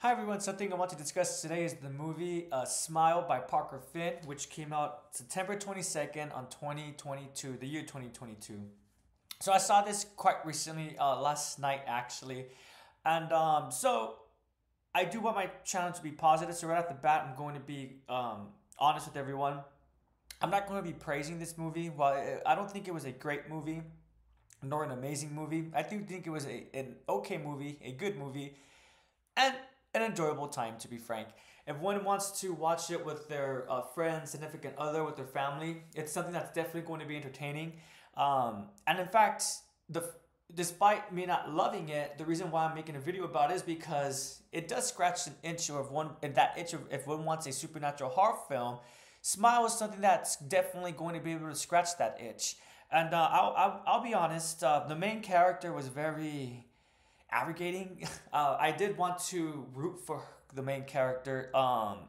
Hi everyone, something I want to discuss today is the movie uh, Smile by Parker Finn, which came out September 22nd on 2022, the year 2022. So I saw this quite recently, uh, last night actually. And um, so I do want my channel to be positive, so right off the bat, I'm going to be um, honest with everyone. I'm not going to be praising this movie. Well, I don't think it was a great movie, nor an amazing movie. I do think it was a, an okay movie, a good movie, and an enjoyable time, to be frank. If one wants to watch it with their uh, friends, significant other, with their family, it's something that's definitely going to be entertaining. Um, and in fact, the despite me not loving it, the reason why I'm making a video about it is because it does scratch an itch of one, that itch of if one wants a supernatural horror film Smile is something that's definitely going to be able to scratch that itch. And uh, I'll, I'll, I'll, be honest, uh, the main character was very abrogating. Uh, I did want to root for the main character. Um,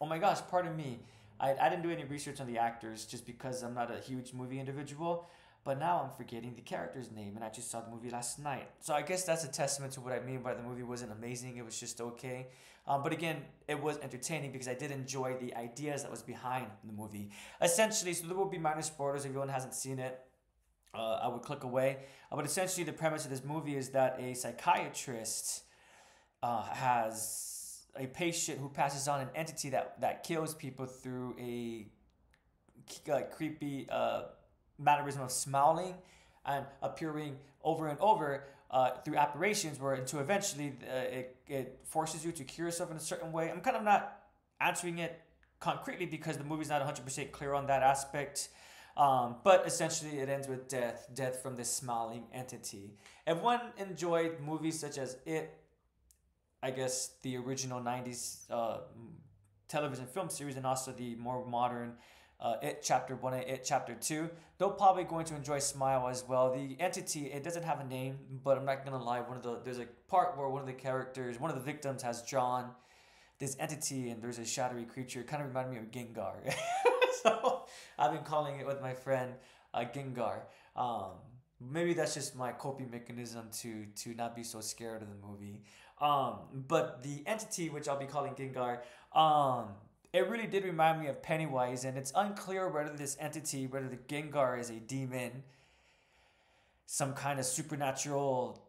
oh my gosh, pardon me. I, I didn't do any research on the actors just because I'm not a huge movie individual. But now I'm forgetting the character's name, and I just saw the movie last night. So I guess that's a testament to what I mean by the movie wasn't amazing. It was just okay. Um, but again, it was entertaining because I did enjoy the ideas that was behind the movie. Essentially, so there will be minor spoilers if anyone hasn't seen it. Uh, I would click away. Uh, but essentially, the premise of this movie is that a psychiatrist uh, has a patient who passes on an entity that, that kills people through a like creepy uh, mannerism of smiling and appearing over and over uh, through apparitions where until eventually uh, it, it forces you to cure yourself in a certain way. I'm kind of not answering it concretely because the movie's not 100% clear on that aspect. Um, but essentially, it ends with death death from this smiling entity. Everyone enjoyed movies such as It, I guess the original 90s uh, television film series, and also the more modern uh, It Chapter 1 and It Chapter 2. They're probably going to enjoy Smile as well. The entity, it doesn't have a name, but I'm not going to lie. One of the There's a part where one of the characters, one of the victims has John, this entity, and there's a shadowy creature. It kind of reminded me of Gengar. so I've been calling it with my friend uh, Gengar. Um, maybe that's just my coping mechanism to to not be so scared of the movie. Um, but the entity, which I'll be calling Gengar, um, it really did remind me of Pennywise, and it's unclear whether this entity, whether the Gengar is a demon, some kind of supernatural,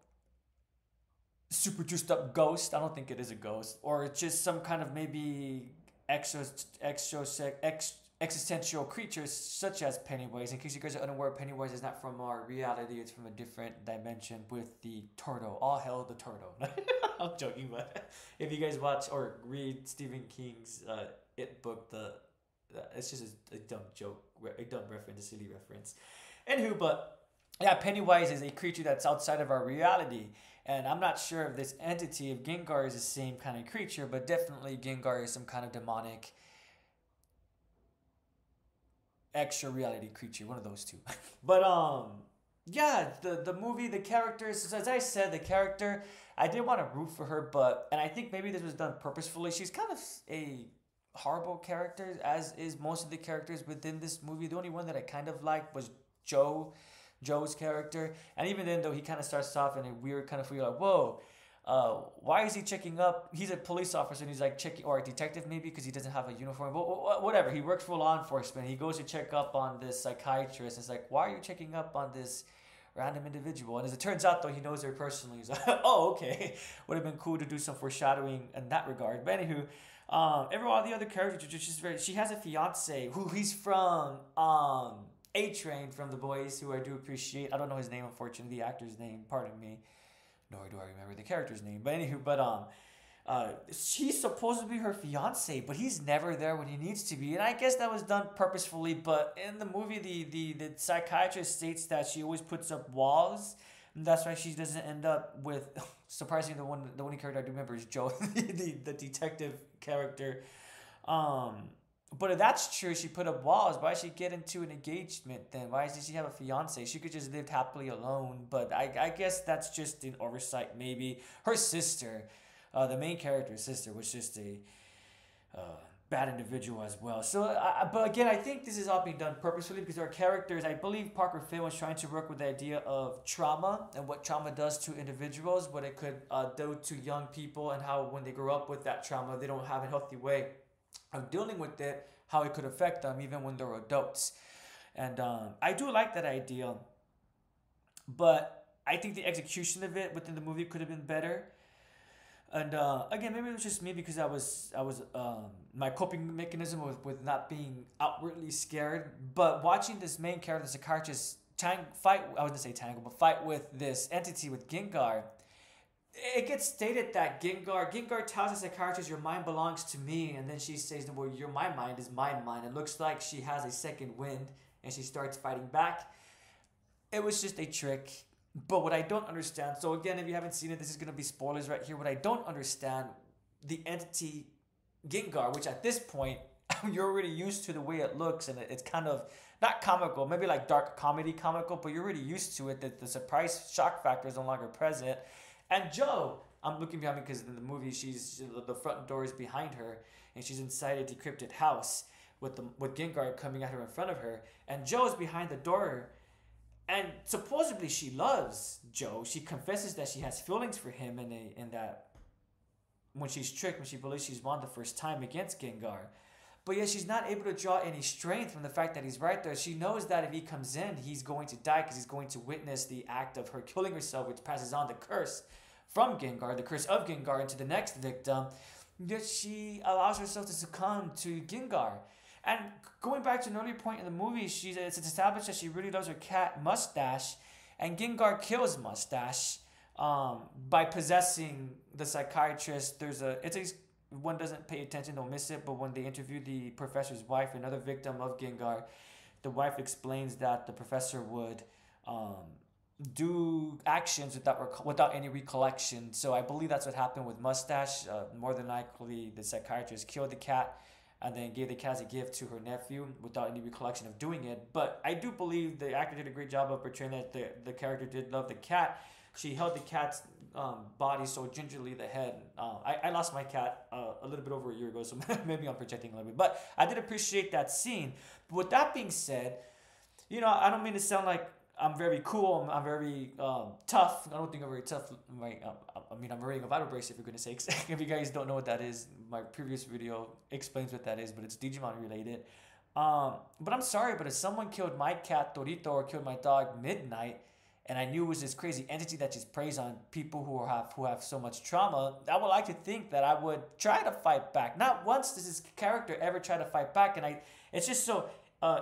super juiced up ghost. I don't think it is a ghost, or it's just some kind of maybe exo, exo, ex, existential creatures such as Pennywise. In case you guys are unaware, Pennywise is not from our reality; it's from a different dimension with the turtle. All hell the turtle. I'm joking, but if you guys watch or read Stephen King's uh, it book the, the it's just a, a, dumb joke a dumb reference a silly reference anywho but yeah pennywise is a creature that's outside of our reality and i'm not sure if this entity of gengar is the same kind of creature but definitely gengar is some kind of demonic extra reality creature one of those two but um yeah the the movie the characters as i said the character i did want to root for her but and i think maybe this was done purposefully she's kind of a horrible characters, as is most of the characters within this movie. The only one that I kind of liked was Joe, Joe's character. And even then, though, he kind of starts off in a weird kind of feel like, whoa, uh, why is he checking up? He's a police officer and he's like checking, or a detective maybe, because he doesn't have a uniform. But whatever, he works for law enforcement. He goes to check up on this psychiatrist. It's like, why are you checking up on this? random individual. And as it turns out, though, he knows her personally. He's like, oh, okay. Would have been cool to do some foreshadowing in that regard. But anywho, um, every all the other characters she's very. She has a fiance who he's from um A Train from The Boys, who I do appreciate. I don't know his name, unfortunately, the actor's name. Pardon me. Nor do I remember the character's name. But anywho, but um. Uh, she's supposed to be her fiance, but he's never there when he needs to be, and I guess that was done purposefully. But in the movie, the the the psychiatrist states that she always puts up walls And that's why she doesn't end up with surprisingly the one the only character I do remember is Joe, the, the detective character. Um, but if that's true, she put up walls. Why did she get into an engagement then? Why does she have a fiance? She could just live happily alone. But I, I guess that's just an oversight. Maybe her sister, uh, the main character's sister, was just a uh, bad individual as well. So, uh, but again, I think this is all being done purposefully because our characters, I believe Parker Finn was trying to work with the idea of trauma and what trauma does to individuals, what it could uh, do to young people, and how when they grow up with that trauma, they don't have a healthy way of dealing with it, how it could affect them even when they're adults. And um, I do like that idea, but I think the execution of it within the movie could have been better and uh, again, maybe it was just me because I was I was um, my coping mechanism was with not being outwardly scared. But watching this main character, the psychiatrist, tang- fight I wouldn't say tangle, but fight with this entity with Gengar. It gets stated that Gengar Gengar tells us the characters, "Your mind belongs to me," and then she says, "Well, your my mind is my mind." It looks like she has a second wind, and she starts fighting back. It was just a trick but what I don't understand, so again, if you haven't seen it, this is gonna be spoilers right here. What I don't understand, the entity Gengar, which at this point you're already used to the way it looks, and it's kind of not comical, maybe like dark comedy comical, but you're already used to it. That the surprise shock factor is no longer present. And Joe, I'm looking behind me because in the movie, she's the front door is behind her, and she's inside a decrypted house with the with Gengar coming at her in front of her, and Joe is behind the door and supposedly she loves Joe. She confesses that she has feelings for him and in that when she's tricked, when she believes she's won the first time against Gengar. But yet she's not able to draw any strength from the fact that he's right there. She knows that if he comes in, he's going to die because he's going to witness the act of her killing herself, which passes on the curse from Gengar, the curse of Gengar, into the next victim. Yet she allows herself to succumb to Gengar. And going back to an earlier point in the movie, she's it's established that she really loves her cat Mustache, and Gengar kills Mustache um, by possessing the psychiatrist. There's a it's a one doesn't pay attention, don't miss it. But when they interview the professor's wife, another victim of Gengar, the wife explains that the professor would um, do actions without without any recollection. So I believe that's what happened with Mustache. Uh, more than likely, the psychiatrist killed the cat and then gave the cat as a gift to her nephew without any recollection of doing it. But I do believe the actor did a great job of portraying that the, the character did love the cat. She held the cat's um, body so gingerly, the head. Uh, I, I lost my cat uh, a little bit over a year ago, so maybe I'm projecting a little bit. But I did appreciate that scene. But with that being said, you know, I don't mean to sound like I'm very cool. I'm, I'm very um, tough. I don't think I'm very tough. My, uh, I mean, I'm wearing a vital brace, if you're to say. if you guys don't know what that is, my previous video explains what that is, but it's Digimon related. Um, but I'm sorry, but if someone killed my cat Torito or killed my dog Midnight, and I knew it was this crazy entity that just preys on people who have who have so much trauma, I would like to think that I would try to fight back. Not once does this character ever try to fight back, and I it's just so uh,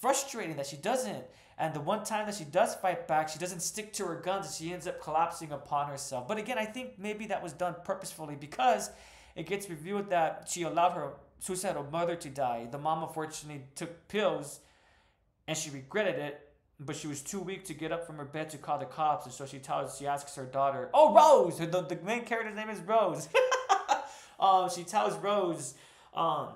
frustrating that she doesn't. And the one time that she does fight back, she doesn't stick to her guns and she ends up collapsing upon herself. But again, I think maybe that was done purposefully because it gets revealed that she allowed her suicidal mother to die. The mom unfortunately took pills and she regretted it, but she was too weak to get up from her bed to call the cops. And so she tells, she asks her daughter, oh, Rose! The, the main character's name is Rose. um, she tells Rose, um,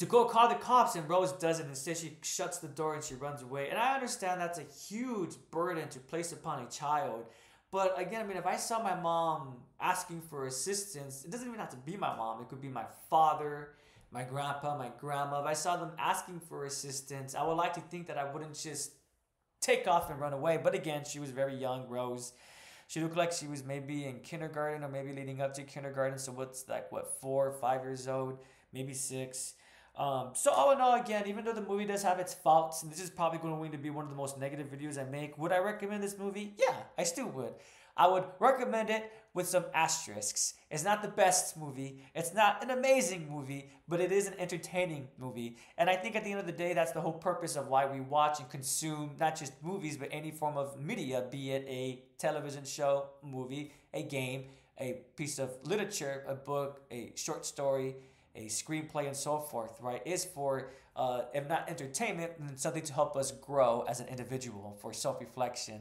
to go call the cops and Rose doesn't. Instead, she shuts the door and she runs away. And I understand that's a huge burden to place upon a child. But again, I mean, if I saw my mom asking for assistance, it doesn't even have to be my mom. It could be my father, my grandpa, my grandma. If I saw them asking for assistance, I would like to think that I wouldn't just take off and run away. But again, she was very young, Rose. She looked like she was maybe in kindergarten or maybe leading up to kindergarten. So what's like, what, four, five years old, maybe six. Um, so all in all, again, even though the movie does have its faults, and this is probably going to be one of the most negative videos I make, would I recommend this movie? Yeah, I still would. I would recommend it with some asterisks. It's not the best movie. It's not an amazing movie, but it is an entertaining movie. And I think at the end of the day, that's the whole purpose of why we watch and consume not just movies, but any form of media, be it a television show, movie, a game, a piece of literature, a book, a short story, a screenplay and so forth, right, is for, uh, if not entertainment, then something to help us grow as an individual for self reflection.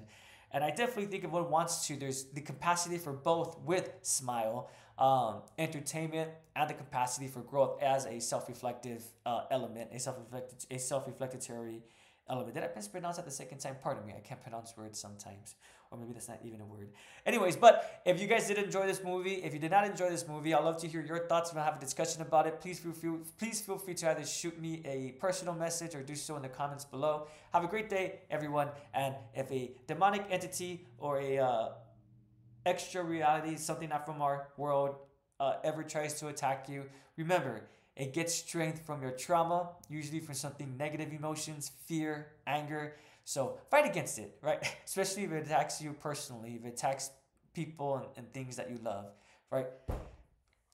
And I definitely think if one wants to, there's the capacity for both with Smile, um, entertainment, and the capacity for growth as a self-reflective uh, element, a self-reflective, a self-reflectory element. Did I mispronounce that the second time? Pardon me, I can't pronounce words sometimes. Or maybe that's not even a word. Anyways, but if you guys did enjoy this movie, if you did not enjoy this movie, I'd love to hear your thoughts. We'll have a discussion about it. Please feel free, please feel free to either shoot me a personal message or do so in the comments below. Have a great day, everyone. And if a demonic entity or a uh, extra reality, something not from our world, uh, ever tries to attack you, remember it gets strength from your trauma, usually from something negative emotions, fear, anger. So fight against it, right? Especially if it attacks you personally, if it attacks people and, and things that you love, right?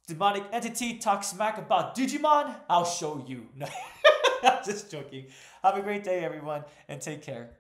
Demonic entity talks smack about Digimon, I'll show you. No, I'm just joking. Have a great day, everyone, and take care.